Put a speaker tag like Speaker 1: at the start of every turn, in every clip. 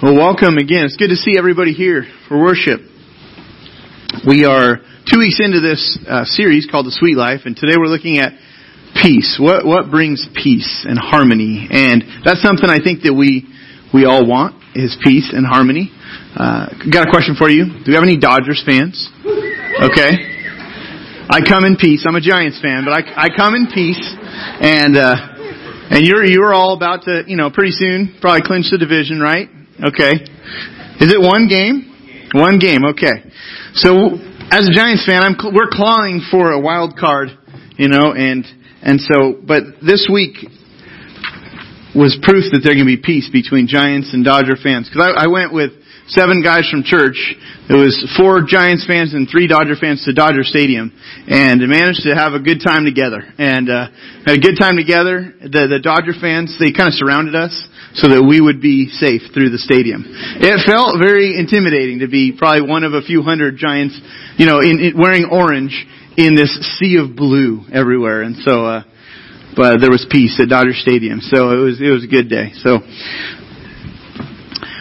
Speaker 1: Well, welcome again. It's good to see everybody here for worship. We are two weeks into this uh, series called The Sweet Life, and today we're looking at peace. What what brings peace and harmony? And that's something I think that we we all want is peace and harmony. Uh, got a question for you. Do we have any Dodgers fans? Okay. I come in peace. I'm a Giants fan, but I, I come in peace, and uh, and you're you're all about to you know pretty soon probably clinch the division, right? Okay. Is it one game? One game. Okay. So as a Giants fan, I'm we're clawing for a wild card, you know, and and so but this week was proof that there can be peace between Giants and Dodger fans because I, I went with seven guys from church. It was four Giants fans and three Dodger fans to Dodger Stadium, and managed to have a good time together. And uh, had a good time together. The the Dodger fans they kind of surrounded us so that we would be safe through the stadium. It felt very intimidating to be probably one of a few hundred Giants, you know, in, in wearing orange in this sea of blue everywhere. And so. uh but there was peace at Dodger Stadium, so it was it was a good day. So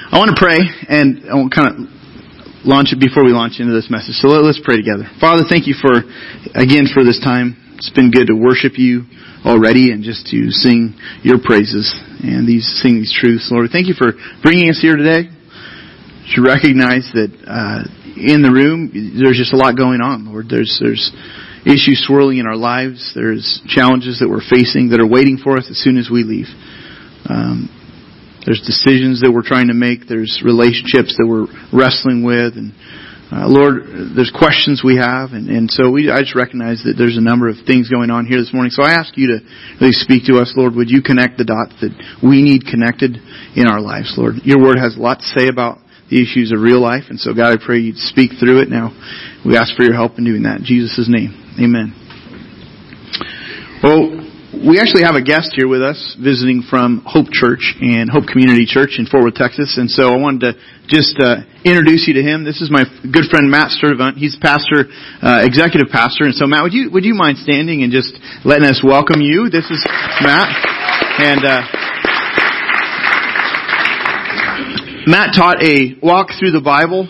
Speaker 1: I want to pray, and I want kind of launch it before we launch into this message. So let, us pray together. Father, thank you for, again, for this time. It's been good to worship you already and just to sing your praises and these sing these truths. Lord, thank you for bringing us here today. To recognize that uh, in the room there's just a lot going on, Lord. There's there's issues swirling in our lives. There's challenges that we're facing that are waiting for us as soon as we leave. Um, there's decisions that we're trying to make. There's relationships that we're wrestling with. And uh, Lord, there's questions we have. And, and so we, I just recognize that there's a number of things going on here this morning. So I ask you to really speak to us, Lord. Would you connect the dots that we need connected in our lives, Lord? Your word has a lot to say about the issues of real life. And so God, I pray you'd speak through it now. We ask for your help in doing that. In Jesus' name. Amen. Well, we actually have a guest here with us visiting from Hope Church and Hope Community Church in Fort Worth, Texas. And so I wanted to just uh, introduce you to him. This is my good friend Matt Sturtevant. He's pastor, uh, executive pastor. And so Matt, would you would you mind standing and just letting us welcome you? This is Matt, and uh, Matt taught a walk through the Bible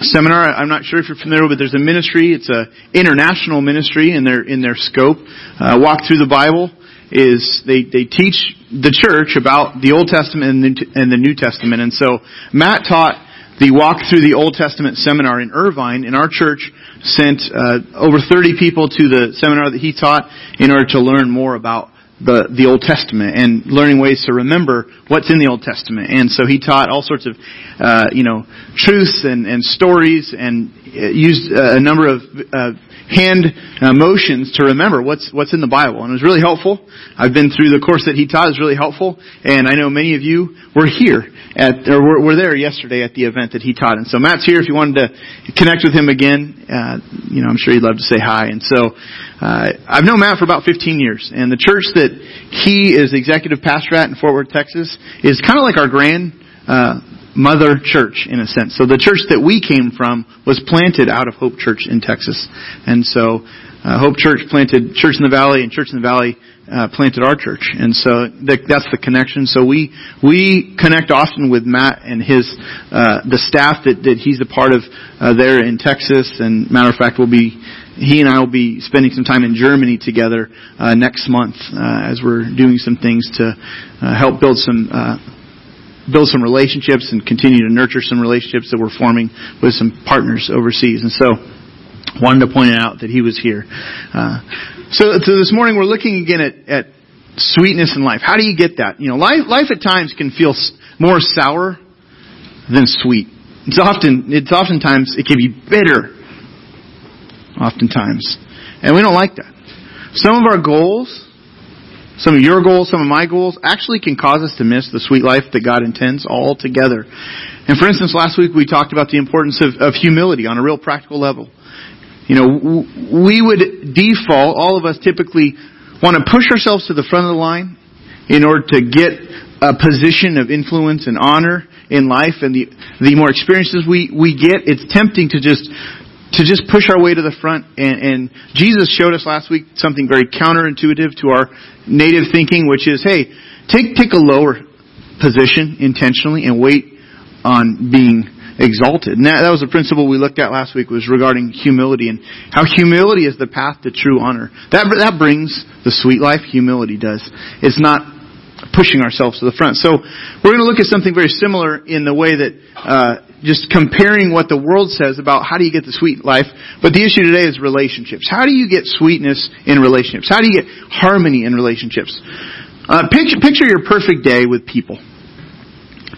Speaker 1: seminar. I'm not sure if you're familiar, with it but there's a ministry. It's a international ministry in their in their scope. Uh, Walk through the Bible is they they teach the church about the Old Testament and the, New Testament. And so Matt taught the Walk Through the Old Testament seminar in Irvine, and our church sent uh, over 30 people to the seminar that he taught in order to learn more about the, the Old Testament and learning ways to remember what's in the Old Testament. And so he taught all sorts of, uh, you know, truths and, and stories and used a number of uh, hand uh, motions to remember what's what's in the Bible, and it was really helpful. I've been through the course that he taught; it was really helpful, and I know many of you were here at or were, were there yesterday at the event that he taught. And so Matt's here if you wanted to connect with him again. Uh, you know, I'm sure he'd love to say hi. And so uh, I've known Matt for about 15 years, and the church that he is executive pastor at in Fort Worth, Texas, is kind of like our grand. Uh, mother church in a sense. So the church that we came from was planted out of Hope Church in Texas. And so uh, Hope Church planted Church in the Valley and Church in the Valley uh, planted our church. And so that's the connection. So we we connect often with Matt and his uh, the staff that, that he's a part of uh, there in Texas. And matter of fact, we'll be he and I will be spending some time in Germany together uh, next month uh, as we're doing some things to uh, help build some uh, build some relationships and continue to nurture some relationships that we're forming with some partners overseas. And so, wanted to point out that he was here. Uh, so, so this morning we're looking again at, at sweetness in life. How do you get that? You know, life, life at times can feel more sour than sweet. It's often, it's oftentimes, it can be bitter. Oftentimes. And we don't like that. Some of our goals, some of your goals, some of my goals, actually can cause us to miss the sweet life that God intends altogether. And for instance, last week we talked about the importance of, of humility on a real practical level. You know, we would default, all of us typically want to push ourselves to the front of the line in order to get a position of influence and honor in life. And the, the more experiences we, we get, it's tempting to just to just push our way to the front. And, and Jesus showed us last week something very counterintuitive to our native thinking, which is, hey, take take a lower position intentionally and wait on being exalted. And that, that was a principle we looked at last week was regarding humility and how humility is the path to true honor. That, that brings the sweet life. Humility does. It's not pushing ourselves to the front. So we're going to look at something very similar in the way that, uh, just comparing what the world says about how do you get the sweet life. But the issue today is relationships. How do you get sweetness in relationships? How do you get harmony in relationships? Uh, picture, picture your perfect day with people.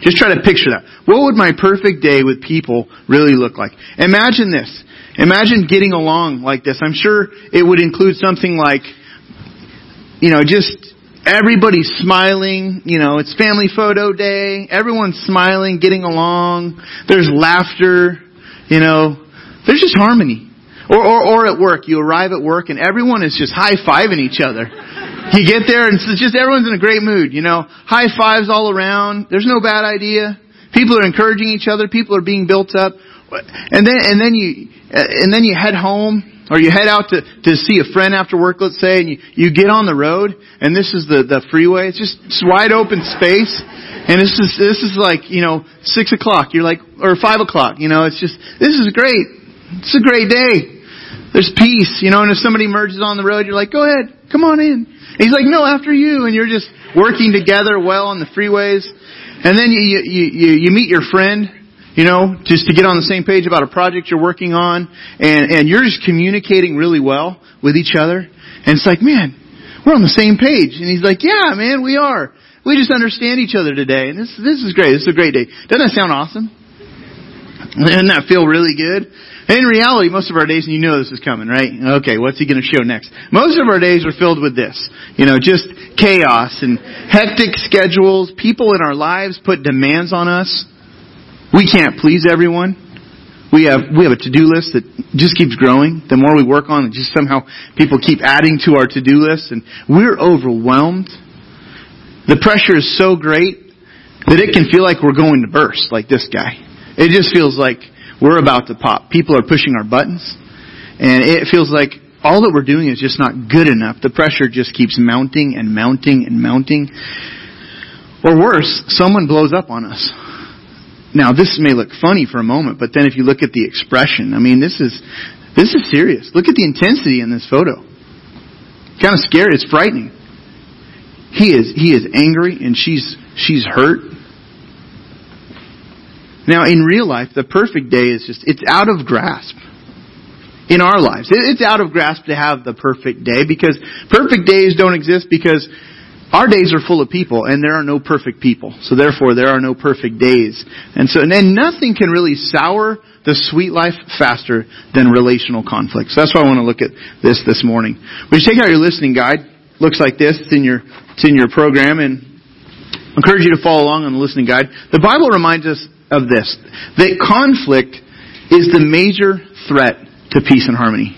Speaker 1: Just try to picture that. What would my perfect day with people really look like? Imagine this. Imagine getting along like this. I'm sure it would include something like, you know, just everybody's smiling, you know, it's family photo day, everyone's smiling, getting along, there's laughter, you know, there's just harmony. Or, or, or at work, you arrive at work and everyone is just high-fiving each other. You get there and it's just everyone's in a great mood, you know. High fives all around. There's no bad idea. People are encouraging each other. People are being built up. And then, and then you, and then you head home or you head out to, to see a friend after work, let's say, and you, you get on the road and this is the, the freeway. It's just it's wide open space. And this is, this is like, you know, six o'clock. You're like, or five o'clock, you know, it's just, this is great. It's a great day. There's peace, you know, and if somebody merges on the road, you're like, go ahead, come on in. And he's like, no, after you. And you're just working together well on the freeways. And then you, you, you, you meet your friend, you know, just to get on the same page about a project you're working on. And, and you're just communicating really well with each other. And it's like, man, we're on the same page. And he's like, yeah, man, we are. We just understand each other today. And this, this is great. This is a great day. Doesn't that sound awesome? Doesn't that feel really good? In reality, most of our days, and you know this is coming, right? Okay, what's he going to show next? Most of our days are filled with this. You know, just chaos and hectic schedules. People in our lives put demands on us. We can't please everyone. We have, we have a to-do list that just keeps growing. The more we work on it, just somehow people keep adding to our to-do list and we're overwhelmed. The pressure is so great that it can feel like we're going to burst, like this guy. It just feels like we're about to pop. People are pushing our buttons. And it feels like all that we're doing is just not good enough. The pressure just keeps mounting and mounting and mounting. Or worse, someone blows up on us. Now, this may look funny for a moment, but then if you look at the expression, I mean, this is, this is serious. Look at the intensity in this photo. Kind of scary. It's frightening. He is, he is angry and she's, she's hurt. Now, in real life, the perfect day is just, it's out of grasp. In our lives. It's out of grasp to have the perfect day because perfect days don't exist because our days are full of people and there are no perfect people. So therefore there are no perfect days. And so, and then nothing can really sour the sweet life faster than relational conflicts. That's why I want to look at this this morning. When you take out your listening guide, looks like this. It's in your, it's in your program and I encourage you to follow along on the listening guide. The Bible reminds us of this that conflict is the major threat to peace and harmony.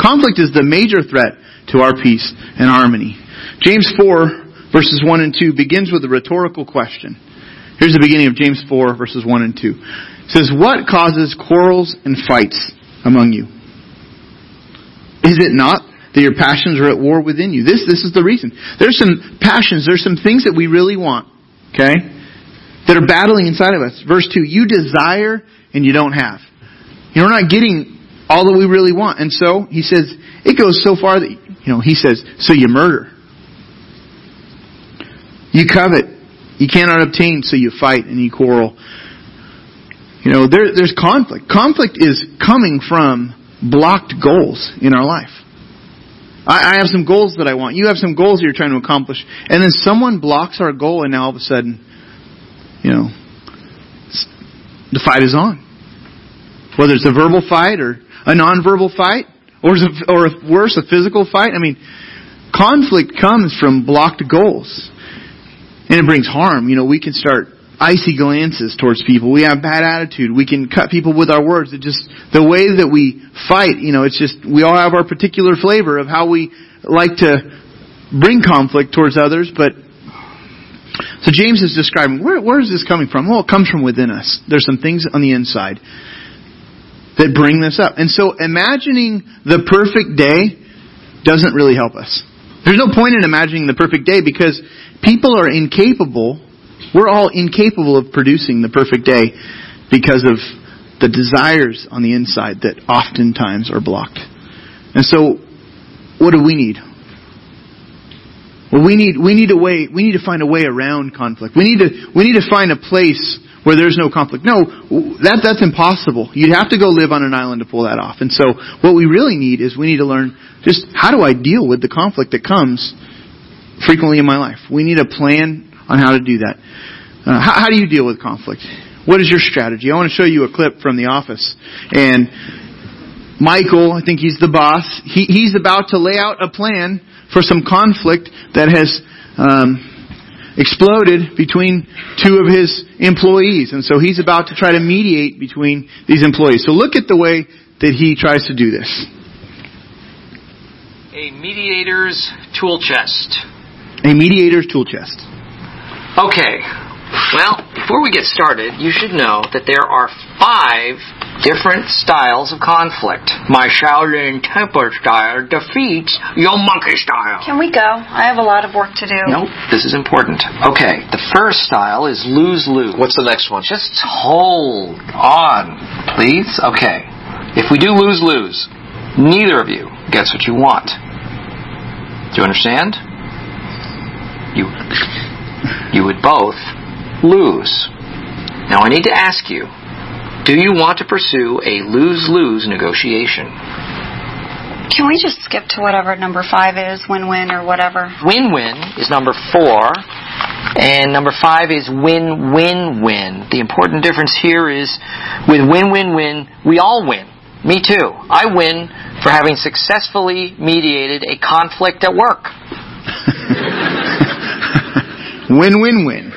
Speaker 1: Conflict is the major threat to our peace and harmony. James 4 verses 1 and 2 begins with a rhetorical question. Here's the beginning of James 4 verses 1 and 2. It says, What causes quarrels and fights among you? Is it not that your passions are at war within you? This, this is the reason. There's some passions, there's some things that we really want. Okay? that are battling inside of us. Verse 2, you desire and you don't have. You're not getting all that we really want. And so, he says, it goes so far that, you know, he says, so you murder. You covet. You cannot obtain, so you fight and you quarrel. You know, there, there's conflict. Conflict is coming from blocked goals in our life. I, I have some goals that I want. You have some goals you're trying to accomplish. And then someone blocks our goal and now all of a sudden, you know, the fight is on. Whether it's a verbal fight or a nonverbal fight, or, or worse, a physical fight. I mean, conflict comes from blocked goals. And it brings harm. You know, we can start icy glances towards people. We have bad attitude. We can cut people with our words. It just, the way that we fight, you know, it's just, we all have our particular flavor of how we like to bring conflict towards others, but so James is describing where, where is this coming from? Well, it comes from within us. There's some things on the inside that bring this up. And so imagining the perfect day doesn't really help us. There's no point in imagining the perfect day because people are incapable We're all incapable of producing the perfect day because of the desires on the inside that oftentimes are blocked. And so, what do we need? Well, we need, we need a way, we need to find a way around conflict. We need to, we need to find a place where there's no conflict. No, that, that's impossible. You'd have to go live on an island to pull that off. And so, what we really need is we need to learn just how do I deal with the conflict that comes frequently in my life. We need a plan on how to do that. Uh, how, how do you deal with conflict? What is your strategy? I want to show you a clip from The Office. And Michael, I think he's the boss, he, he's about to lay out a plan for some conflict that has um, exploded between two of his employees. And so he's about to try to mediate between these employees. So look at the way that he tries to do this.
Speaker 2: A mediator's tool chest.
Speaker 1: A mediator's tool chest.
Speaker 2: Okay. Well, before we get started, you should know that there are five different styles of conflict. My Shaolin temple style defeats your monkey style.
Speaker 3: Can we go? I have a lot of work to do.
Speaker 2: Nope, this is important. Okay, the first style is lose lose.
Speaker 4: What's the next one?
Speaker 2: Just hold on, please. Okay. If we do lose lose, neither of you gets what you want. Do you understand? You you would both lose. Now I need to ask you, do you want to pursue a lose-lose negotiation?
Speaker 3: Can we just skip to whatever number five is, win-win or whatever?
Speaker 2: Win-win is number four, and number five is win-win-win. The important difference here is with win-win-win, we all win. Me too. I win for having successfully mediated a conflict at work.
Speaker 1: win, win, win.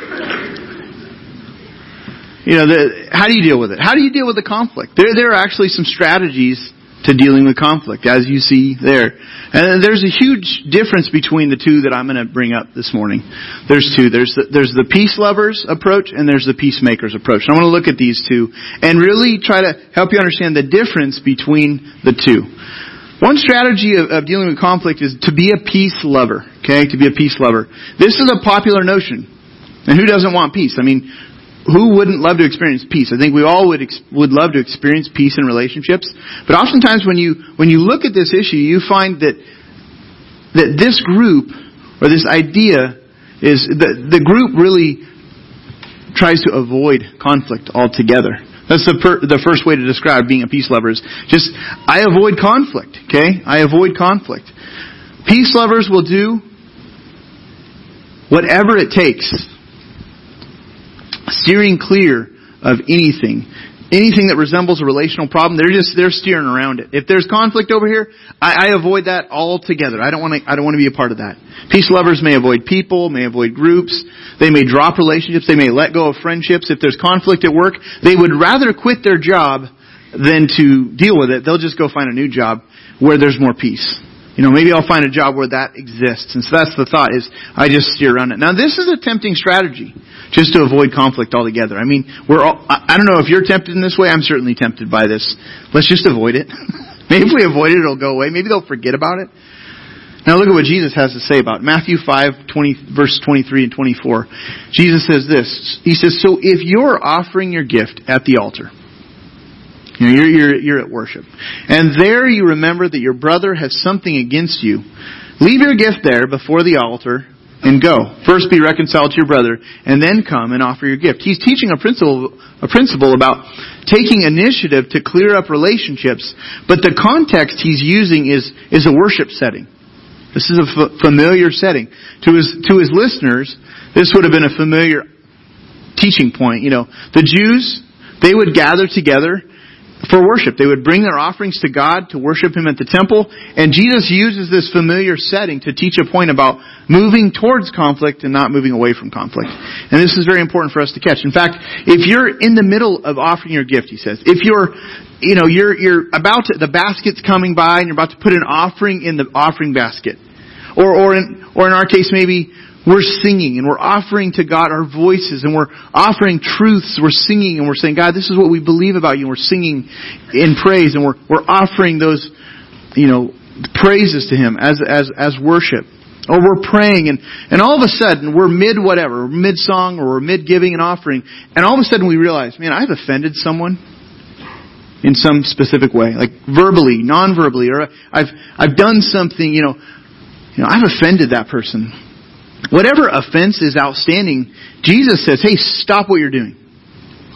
Speaker 1: You know, the, how do you deal with it? How do you deal with the conflict? There, there are actually some strategies to dealing with conflict, as you see there. And there's a huge difference between the two that I'm going to bring up this morning. There's two. There's the, there's the peace lovers approach and there's the peacemakers approach. And I want to look at these two and really try to help you understand the difference between the two. One strategy of, of dealing with conflict is to be a peace lover. Okay, to be a peace lover. This is a popular notion. And who doesn't want peace? I mean, who wouldn't love to experience peace? I think we all would ex- would love to experience peace in relationships. But oftentimes, when you when you look at this issue, you find that that this group or this idea is the the group really tries to avoid conflict altogether. That's the per, the first way to describe being a peace lover is just I avoid conflict. Okay, I avoid conflict. Peace lovers will do whatever it takes steering clear of anything. Anything that resembles a relational problem, they're just they're steering around it. If there's conflict over here, I, I avoid that altogether. I don't want to I don't want to be a part of that. Peace lovers may avoid people, may avoid groups, they may drop relationships, they may let go of friendships. If there's conflict at work, they would rather quit their job than to deal with it. They'll just go find a new job where there's more peace. You know, maybe I'll find a job where that exists. And so that's the thought is I just steer around it. Now this is a tempting strategy just to avoid conflict altogether. I mean, we're all, I don't know if you're tempted in this way. I'm certainly tempted by this. Let's just avoid it. maybe if we avoid it, it'll go away. Maybe they'll forget about it. Now look at what Jesus has to say about it. Matthew 5, 20, verse 23 and 24. Jesus says this. He says, So if you're offering your gift at the altar, you know, you're, you're, you're at worship. And there you remember that your brother has something against you. Leave your gift there before the altar and go. First be reconciled to your brother and then come and offer your gift. He's teaching a principle, a principle about taking initiative to clear up relationships, but the context he's using is, is a worship setting. This is a f- familiar setting. To his, to his listeners, this would have been a familiar teaching point. You know, the Jews, they would gather together for worship. They would bring their offerings to God to worship Him at the temple, and Jesus uses this familiar setting to teach a point about moving towards conflict and not moving away from conflict. And this is very important for us to catch. In fact, if you're in the middle of offering your gift, he says, if you're, you know, you're, you're about to, the basket's coming by and you're about to put an offering in the offering basket, or, or in, or in our case maybe we're singing and we're offering to God our voices and we're offering truths. We're singing and we're saying, God, this is what we believe about you. And we're singing in praise and we're, we're offering those, you know, praises to Him as, as, as worship. Or we're praying and, and all of a sudden we're mid whatever, mid song or we're mid giving an offering, and all of a sudden we realize, man, I've offended someone in some specific way, like verbally, non-verbally, or I've, I've done something, you know, you know, I've offended that person. Whatever offense is outstanding, Jesus says, hey, stop what you're doing.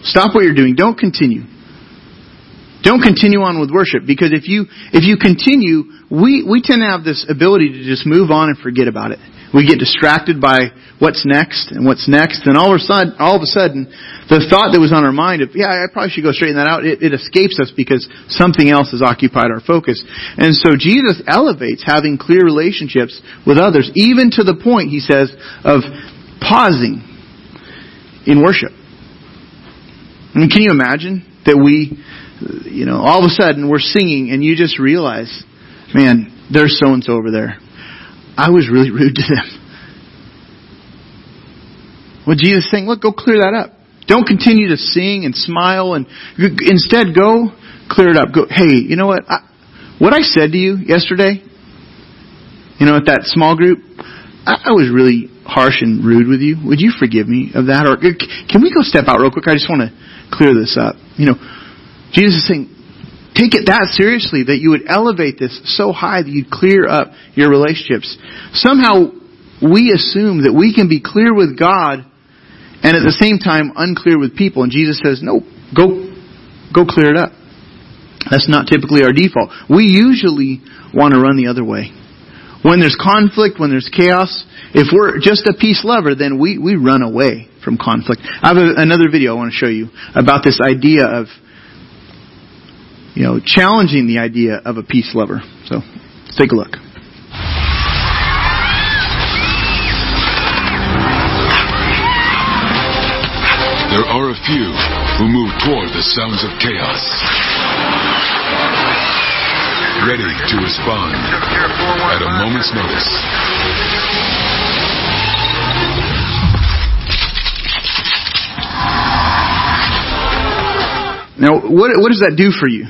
Speaker 1: Stop what you're doing. Don't continue. Don't continue on with worship because if you if you continue, we we tend to have this ability to just move on and forget about it. We get distracted by what's next and what's next, and all of a sudden, all of a sudden, the thought that was on our mind of yeah, I probably should go straighten that out. It, it escapes us because something else has occupied our focus. And so Jesus elevates having clear relationships with others, even to the point he says of pausing in worship. I mean, can you imagine that we you know, all of a sudden we're singing and you just realize, man, there's so and so over there. I was really rude to them. Well, Jesus saying, look, go clear that up. Don't continue to sing and smile and instead go clear it up. Go, hey, you know what? I, what I said to you yesterday, you know, at that small group, I, I was really harsh and rude with you. Would you forgive me of that? Or can we go step out real quick? I just want to clear this up. You know, Jesus is saying, take it that seriously that you would elevate this so high that you'd clear up your relationships. Somehow we assume that we can be clear with God and at the same time unclear with people. And Jesus says, no, go, go clear it up. That's not typically our default. We usually want to run the other way. When there's conflict, when there's chaos, if we're just a peace lover, then we, we run away from conflict. I have a, another video I want to show you about this idea of you know, challenging the idea of a peace lover. So, let's take a look.
Speaker 4: There are a few who move toward the sounds of chaos. Ready to respond at a moment's notice.
Speaker 1: Now, what, what does that do for you?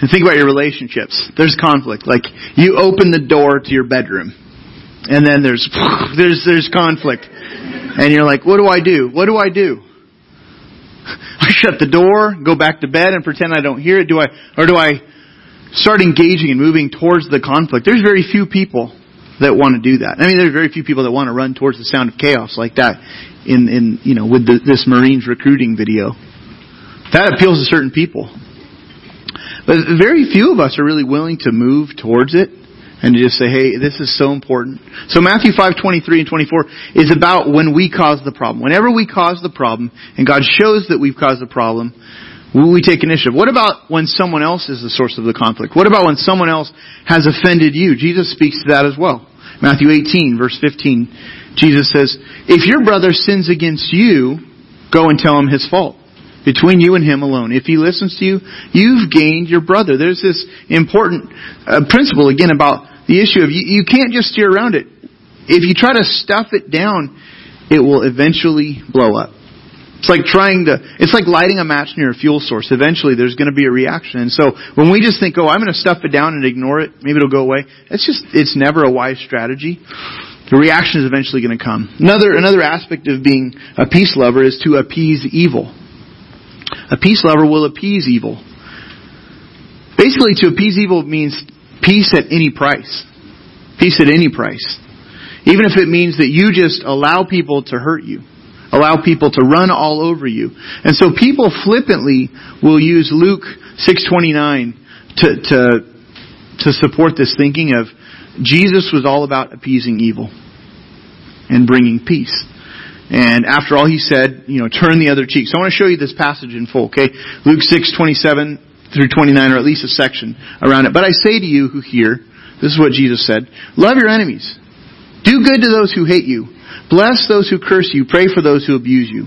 Speaker 1: And think about your relationships. There's conflict. Like you open the door to your bedroom, and then there's there's there's conflict, and you're like, what do I do? What do I do? I shut the door, go back to bed, and pretend I don't hear it. Do I or do I start engaging and moving towards the conflict? There's very few people that want to do that. I mean, there's very few people that want to run towards the sound of chaos like that. In in you know with the, this Marines recruiting video, that appeals to certain people. Very few of us are really willing to move towards it and to just say, hey, this is so important. So Matthew 5, 23 and 24 is about when we cause the problem. Whenever we cause the problem, and God shows that we've caused the problem, we take initiative. What about when someone else is the source of the conflict? What about when someone else has offended you? Jesus speaks to that as well. Matthew 18, verse 15, Jesus says, If your brother sins against you, go and tell him his fault between you and him alone. If he listens to you, you've gained your brother. There's this important uh, principle again about the issue of you, you can't just steer around it. If you try to stuff it down, it will eventually blow up. It's like trying to, it's like lighting a match near a fuel source. Eventually there's going to be a reaction. And so when we just think, oh, I'm going to stuff it down and ignore it, maybe it'll go away, it's just, it's never a wise strategy. The reaction is eventually going to come. Another, another aspect of being a peace lover is to appease evil. A peace lover will appease evil. Basically, to appease evil means peace at any price. Peace at any price. Even if it means that you just allow people to hurt you. Allow people to run all over you. And so people flippantly will use Luke 629 to, to, to support this thinking of Jesus was all about appeasing evil and bringing peace. And after all he said, you know, turn the other cheek. So I want to show you this passage in full, okay? Luke 6, 27 through 29, or at least a section around it. But I say to you who hear, this is what Jesus said, love your enemies. Do good to those who hate you. Bless those who curse you. Pray for those who abuse you.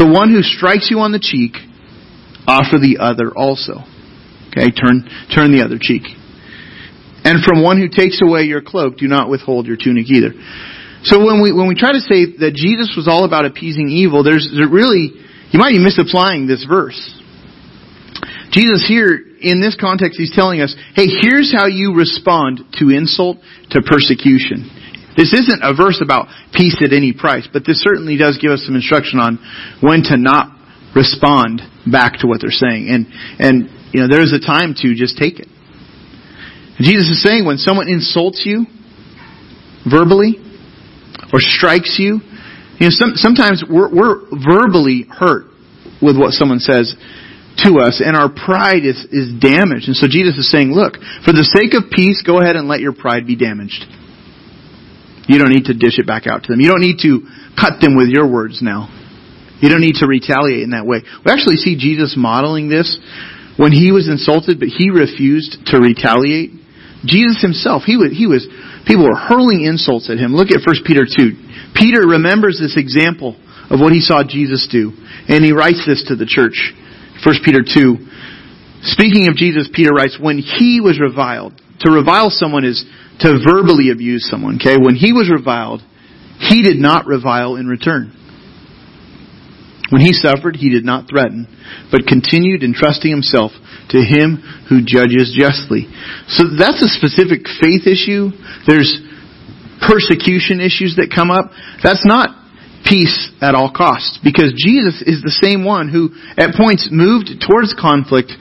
Speaker 1: To one who strikes you on the cheek, offer the other also. Okay, turn, turn the other cheek. And from one who takes away your cloak, do not withhold your tunic either. So when we when we try to say that Jesus was all about appeasing evil, there's there really you might be misapplying this verse. Jesus here in this context he's telling us, hey, here's how you respond to insult, to persecution. This isn't a verse about peace at any price, but this certainly does give us some instruction on when to not respond back to what they're saying. And, and, you know, there is a time to just take it. Jesus is saying when someone insults you verbally or strikes you, you know, some, sometimes we're, we're verbally hurt with what someone says to us and our pride is, is damaged. And so Jesus is saying, look, for the sake of peace, go ahead and let your pride be damaged. You don't need to dish it back out to them. You don't need to cut them with your words now. You don't need to retaliate in that way. We actually see Jesus modeling this when he was insulted, but he refused to retaliate. Jesus himself, he was, he was, people were hurling insults at him. Look at 1 Peter 2. Peter remembers this example of what he saw Jesus do, and he writes this to the church. 1 Peter 2. Speaking of Jesus, Peter writes, when he was reviled, to revile someone is to verbally abuse someone, okay? When he was reviled, he did not revile in return. When he suffered, he did not threaten, but continued entrusting himself to him who judges justly. So that's a specific faith issue. There's persecution issues that come up. That's not peace at all costs because Jesus is the same one who at points moved towards conflict.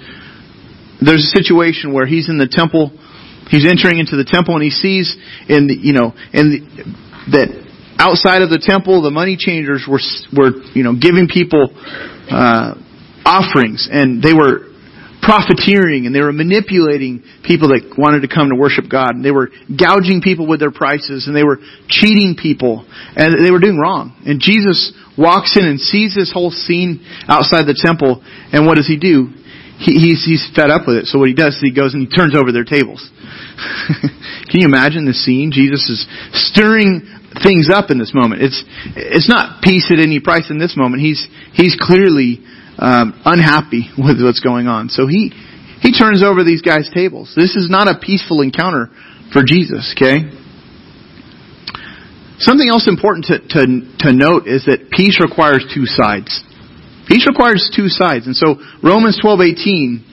Speaker 1: There's a situation where he's in the temple, he's entering into the temple and he sees in the, you know, in the, that outside of the temple, the money changers were, were, you know, giving people, uh, offerings and they were profiteering and they were manipulating people that wanted to come to worship God and they were gouging people with their prices and they were cheating people and they were doing wrong. And Jesus walks in and sees this whole scene outside the temple and what does he do? He, he's, he's fed up with it. So what he does is he goes and he turns over their tables. Can you imagine the scene? Jesus is stirring things up in this moment. It's, it's not peace at any price in this moment. He's, he's clearly um, unhappy with what's going on. So he he turns over these guys' tables. This is not a peaceful encounter for Jesus. Okay. Something else important to, to, to note is that peace requires two sides. Peace requires two sides. And so Romans 12:18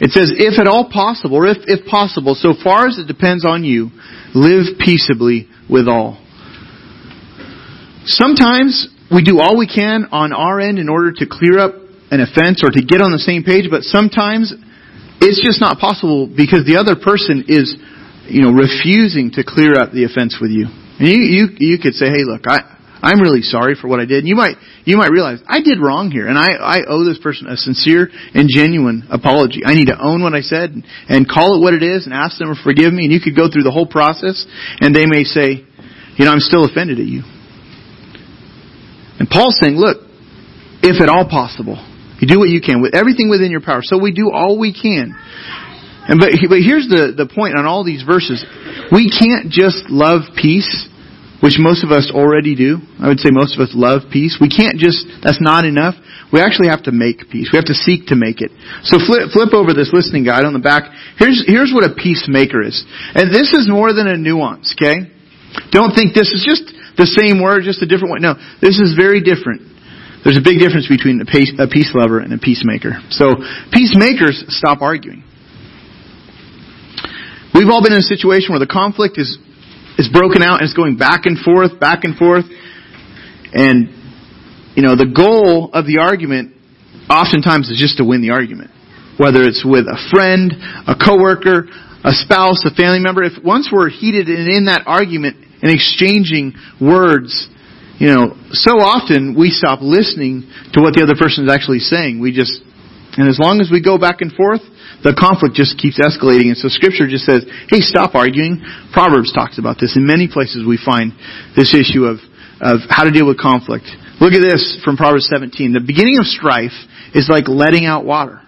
Speaker 1: it says if at all possible or if if possible so far as it depends on you live peaceably with all. Sometimes we do all we can on our end in order to clear up an offense or to get on the same page, but sometimes it's just not possible because the other person is, you know, refusing to clear up the offense with you. And you, you, you could say, hey, look, I, I'm really sorry for what I did. And you might, you might realize, I did wrong here, and I, I owe this person a sincere and genuine apology. I need to own what I said and, and call it what it is and ask them to forgive me, and you could go through the whole process, and they may say, you know, I'm still offended at you. And Paul's saying, look, if at all possible, you do what you can with everything within your power. So we do all we can. And but, but here's the, the point on all these verses. We can't just love peace, which most of us already do. I would say most of us love peace. We can't just, that's not enough. We actually have to make peace. We have to seek to make it. So flip, flip over this listening guide on the back. Here's, here's what a peacemaker is. And this is more than a nuance, okay? Don't think this is just the same word, just a different one. No, this is very different. There's a big difference between a peace, a peace lover and a peacemaker. So, peacemakers stop arguing. We've all been in a situation where the conflict is, is broken out and it's going back and forth, back and forth. And, you know, the goal of the argument oftentimes is just to win the argument. Whether it's with a friend, a coworker, a spouse, a family member. If once we're heated and in that argument, and exchanging words, you know, so often we stop listening to what the other person is actually saying. We just, and as long as we go back and forth, the conflict just keeps escalating. And so scripture just says, hey, stop arguing. Proverbs talks about this. In many places we find this issue of, of how to deal with conflict. Look at this from Proverbs 17. The beginning of strife is like letting out water.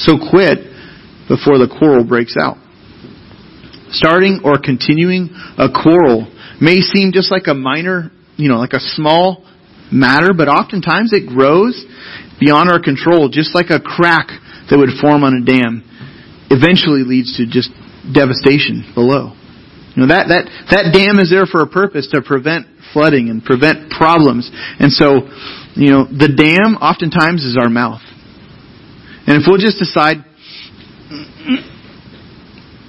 Speaker 1: So quit before the quarrel breaks out. Starting or continuing a quarrel may seem just like a minor, you know, like a small matter, but oftentimes it grows beyond our control, just like a crack that would form on a dam eventually leads to just devastation below. You know, that, that, that dam is there for a purpose to prevent flooding and prevent problems. And so, you know, the dam oftentimes is our mouth. And if we'll just decide,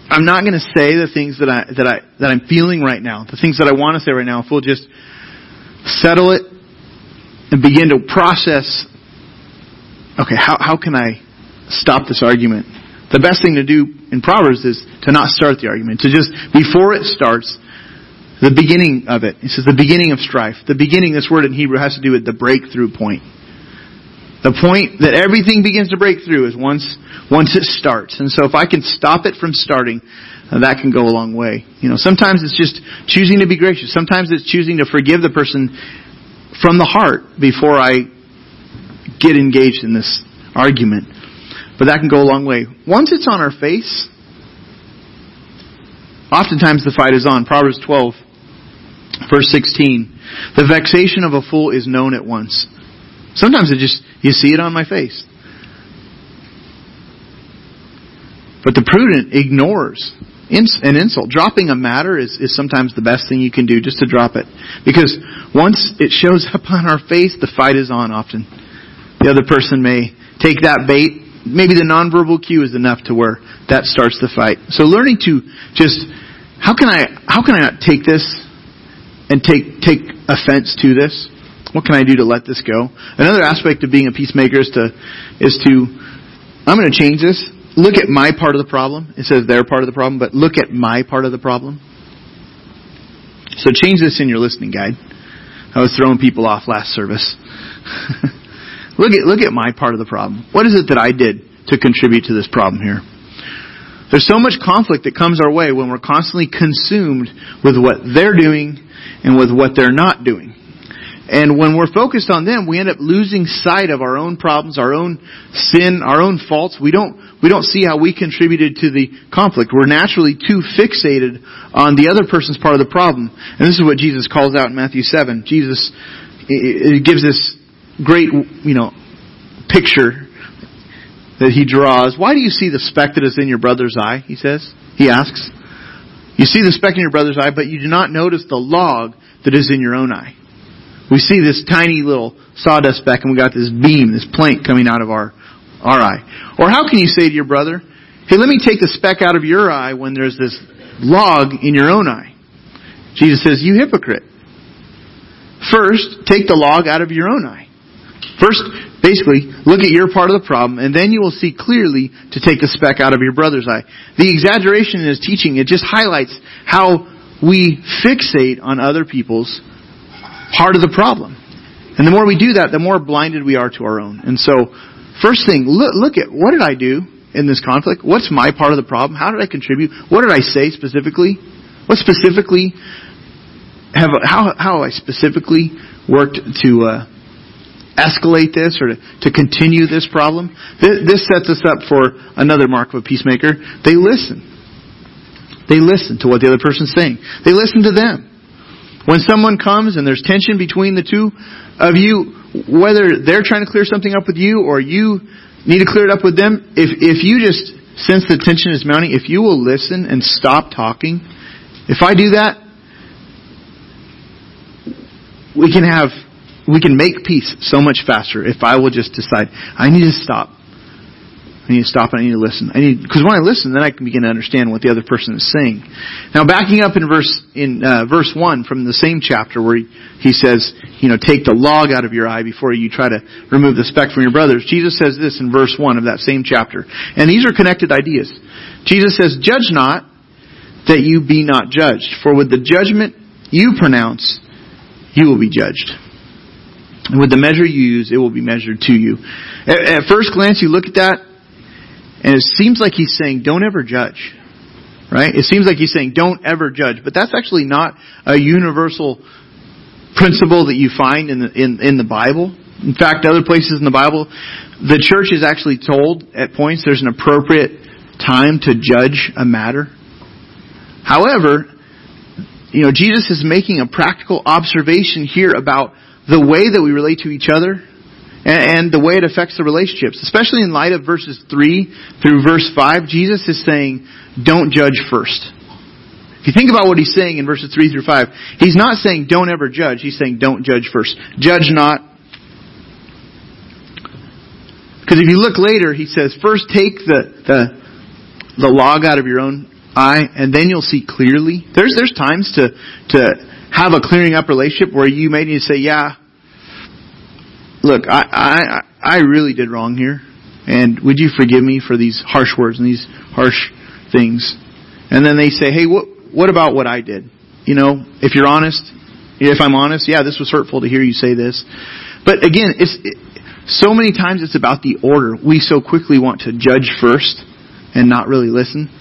Speaker 1: I'm not going to say the things that I that I that I'm feeling right now, the things that I want to say right now. If we'll just settle it and begin to process. Okay, how how can I stop this argument? The best thing to do in Proverbs is to not start the argument, to just before it starts, the beginning of it. It says the beginning of strife. The beginning, this word in Hebrew has to do with the breakthrough point. The point that everything begins to break through is once once it starts. And so if I can stop it from starting, uh, that can go a long way. You know, sometimes it's just choosing to be gracious. Sometimes it's choosing to forgive the person from the heart before I get engaged in this argument. But that can go a long way. Once it's on our face, oftentimes the fight is on. Proverbs 12, verse 16. The vexation of a fool is known at once. Sometimes it just, you see it on my face. But the prudent ignores an insult. Dropping a matter is, is sometimes the best thing you can do, just to drop it. Because once it shows up on our face, the fight is on often. The other person may take that bait. Maybe the nonverbal cue is enough to where that starts the fight. So learning to just, how can I, how can I not take this and take, take offense to this? What can I do to let this go? Another aspect of being a peacemaker is to, is to, I'm going to change this. Look at my part of the problem. It says their part of the problem, but look at my part of the problem. So change this in your listening guide. I was throwing people off last service. look at, look at my part of the problem. What is it that I did to contribute to this problem here? There's so much conflict that comes our way when we're constantly consumed with what they're doing and with what they're not doing. And when we're focused on them, we end up losing sight of our own problems, our own sin, our own faults. We don't, we don't see how we contributed to the conflict. We're naturally too fixated on the other person's part of the problem. And this is what Jesus calls out in Matthew 7. Jesus it gives this great, you know, picture that he draws. Why do you see the speck that is in your brother's eye? He says. He asks. You see the speck in your brother's eye, but you do not notice the log that is in your own eye. We see this tiny little sawdust speck and we got this beam, this plank coming out of our, our eye. Or how can you say to your brother, hey, let me take the speck out of your eye when there's this log in your own eye? Jesus says, you hypocrite. First, take the log out of your own eye. First, basically, look at your part of the problem, and then you will see clearly to take the speck out of your brother's eye. The exaggeration in his teaching, it just highlights how we fixate on other people's part of the problem. And the more we do that, the more blinded we are to our own. And so, first thing, look, look at what did I do in this conflict? What's my part of the problem? How did I contribute? What did I say specifically? What specifically have how how I specifically worked to uh, escalate this or to, continue this problem? This, this sets us up for another mark of a peacemaker. They listen. They listen to what the other person's saying. They listen to them. When someone comes and there's tension between the two of you, whether they're trying to clear something up with you or you need to clear it up with them, if, if you just sense the tension is mounting, if you will listen and stop talking, if I do that, we can have, we can make peace so much faster if I will just decide, I need to stop. I need to stop and I need to listen. I need because when I listen, then I can begin to understand what the other person is saying. Now, backing up in verse in uh, verse one from the same chapter where he, he says, you know, take the log out of your eye before you try to remove the speck from your brothers. Jesus says this in verse one of that same chapter, and these are connected ideas. Jesus says, "Judge not, that you be not judged, for with the judgment you pronounce, you will be judged." And with the measure you use, it will be measured to you. At, at first glance, you look at that, and it seems like he's saying, don't ever judge. Right? It seems like he's saying, don't ever judge. But that's actually not a universal principle that you find in the, in, in the Bible. In fact, other places in the Bible, the church is actually told at points there's an appropriate time to judge a matter. However, you know, Jesus is making a practical observation here about the way that we relate to each other and, the way it affects the relationships. Especially in light of verses 3 through verse 5, Jesus is saying, don't judge first. If you think about what he's saying in verses 3 through 5, he's not saying don't ever judge, he's saying don't judge first. Judge not. Because if you look later, he says, first take the, the, the log out of your own eye, and then you'll see clearly. There's there's times to to have a clearing up relationship where you may need to say, yeah, look, I I I really did wrong here, and would you forgive me for these harsh words and these harsh things? And then they say, hey, what what about what I did? You know, if you're honest, if I'm honest, yeah, this was hurtful to hear you say this. But again, it's it, so many times it's about the order. We so quickly want to judge first and not really listen.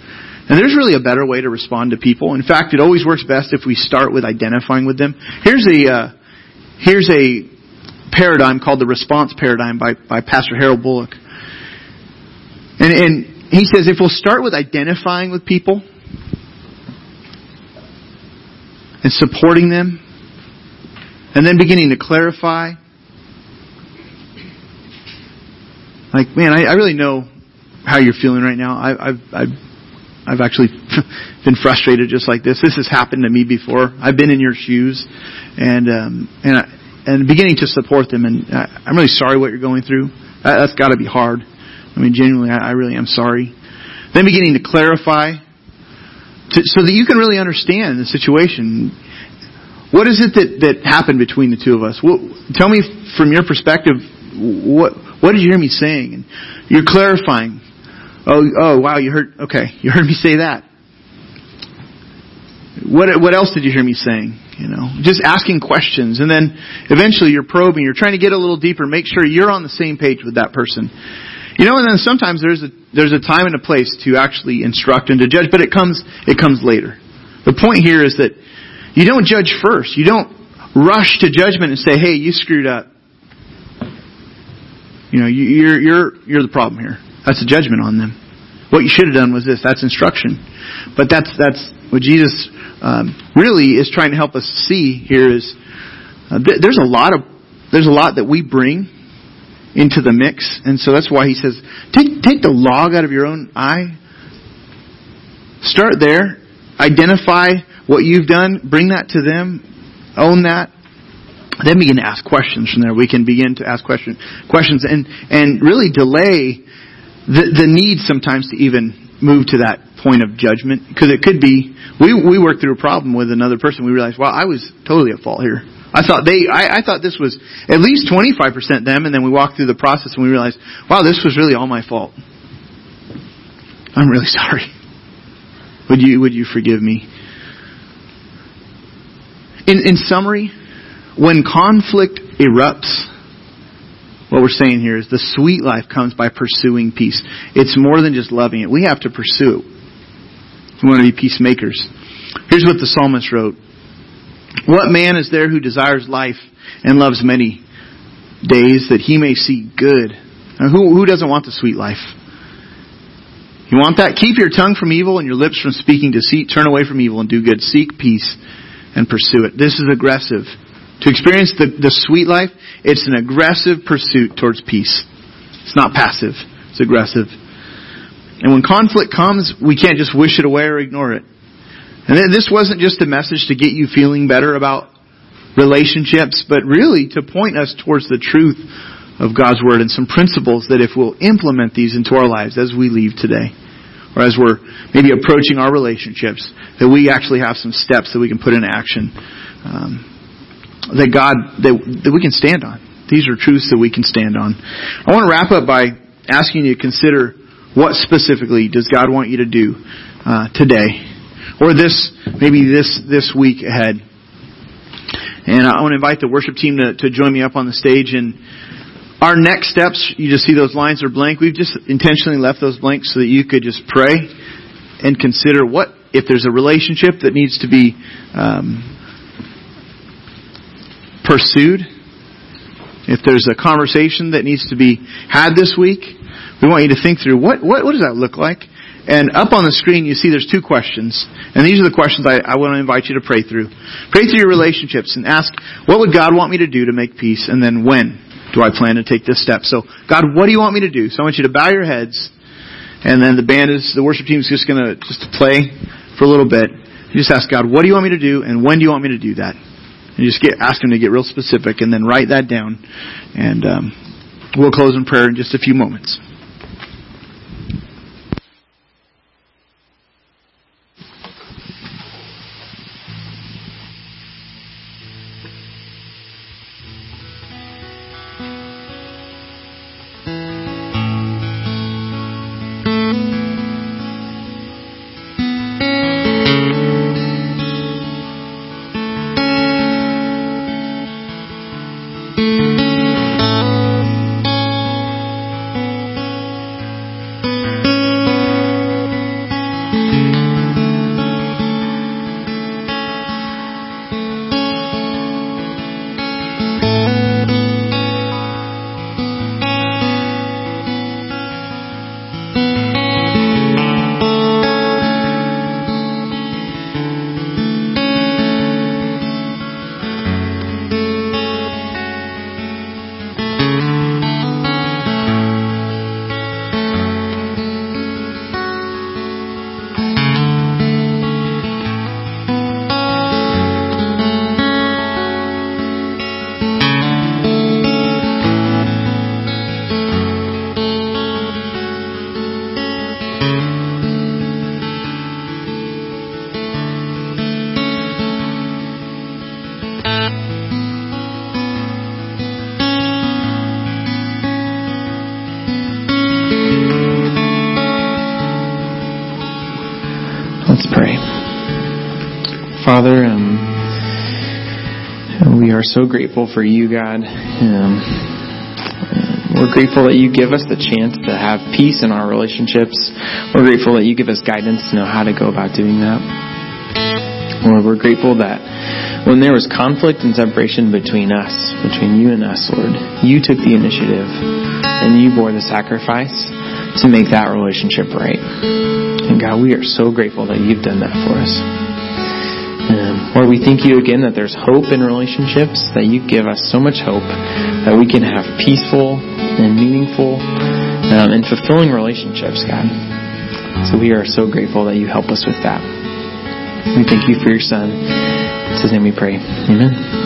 Speaker 1: And there's really a better way to respond to people. In fact, it always works best if we start with identifying with them. Here's a uh, here's a paradigm called the response paradigm by by Pastor Harold Bullock. And and he says if we'll start with identifying with people and supporting them and then beginning to clarify like man I, I really know how you're feeling right now I, I've I've I've actually been frustrated just like this. This has happened to me before. I've been in your shoes, and um, and I, and beginning to support them. And I, I'm really sorry what you're going through. That, that's got to be hard. I mean, genuinely, I, I really am sorry. Then beginning to clarify, to, so that you can really understand the situation. What is it that that happened between the two of us? What, tell me from your perspective. What what did you hear me saying? And you're clarifying. Oh, oh, wow, you heard, okay, you heard me say that. What, what else did you hear me saying? You know, just asking questions and then eventually you're probing, you're trying to get a little deeper, make sure you're on the same page with that person. You know, and then sometimes there's a, there's a time and a place to actually instruct and to judge, but it comes, it comes later. The point here is that you don't judge first. You don't rush to judgment and say, hey, you screwed up. You know, you're, you're, you're the problem here. That's a judgment on them. What you should have done was this. That's instruction. But that's that's what Jesus um, really is trying to help us see here is uh, th- there's a lot of there's a lot that we bring into the mix, and so that's why he says take take the log out of your own eye. Start there. Identify what you've done. Bring that to them. Own that then begin to ask questions from there. We can begin to ask question, questions and, and really delay the, the need sometimes to even move to that point of judgment. Because it could be we we worked through a problem with another person. We realized wow I was totally at fault here. I thought they I, I thought this was at least 25% them and then we walked through the process and we realized wow this was really all my fault. I'm really sorry. Would you would you forgive me? In in summary when conflict erupts what we're saying here is the sweet life comes by pursuing peace. It's more than just loving it. We have to pursue it. We want to be peacemakers. Here's what the psalmist wrote. What man is there who desires life and loves many days that he may see good? Now, who, who doesn't want the sweet life? You want that? Keep your tongue from evil and your lips from speaking deceit. Turn away from evil and do good. Seek peace and pursue it. This is aggressive. To experience the, the sweet life, it's an aggressive pursuit towards peace. It's not passive, it's aggressive. And when conflict comes, we can't just wish it away or ignore it. And this wasn't just a message to get you feeling better about relationships, but really to point us towards the truth of God's Word and some principles that if we'll implement these into our lives as we leave today, or as we're maybe approaching our relationships, that we actually have some steps that we can put into action. Um, that God that, that we can stand on. These are truths that we can stand on. I want to wrap up by asking you to consider what specifically does God want you to do uh, today, or this maybe this this week ahead. And I want to invite the worship team to, to join me up on the stage. And our next steps, you just see those lines are blank. We've just intentionally left those blank so that you could just pray and consider what if there's a relationship that needs to be um, pursued, if there's a conversation that needs to be had this week, we want you to think through what, what, what does that look like? And up on the screen, you see there's two questions. And these are the questions I, I want to invite you to pray through. Pray through your relationships and ask, what would God want me to do to make peace? And then when do I plan to take this step? So, God, what do you want me to do? So I want you to bow your heads. And then the band is, the worship team is just going to, just to play for a little bit. You just ask God, what do you want me to do? And when do you want me to do that? And just get, ask him to get real specific and then write that down. And um, we'll close in prayer in just a few moments.
Speaker 5: Father, um, we are so grateful for you, God. Um, we're grateful that you give us the chance to have peace in our relationships. We're grateful that you give us guidance to know how to go about doing that. Lord, we're grateful that when there was conflict and separation between us, between you and us, Lord, you took the initiative and you bore the sacrifice to make that relationship right. And God, we are so grateful that you've done that for us. Um, Lord, we thank you again that there's hope in relationships, that you give us so much hope that we can have peaceful and meaningful um, and fulfilling relationships, God. So we are so grateful that you help us with that. We thank you for your Son. It's his name we pray. Amen.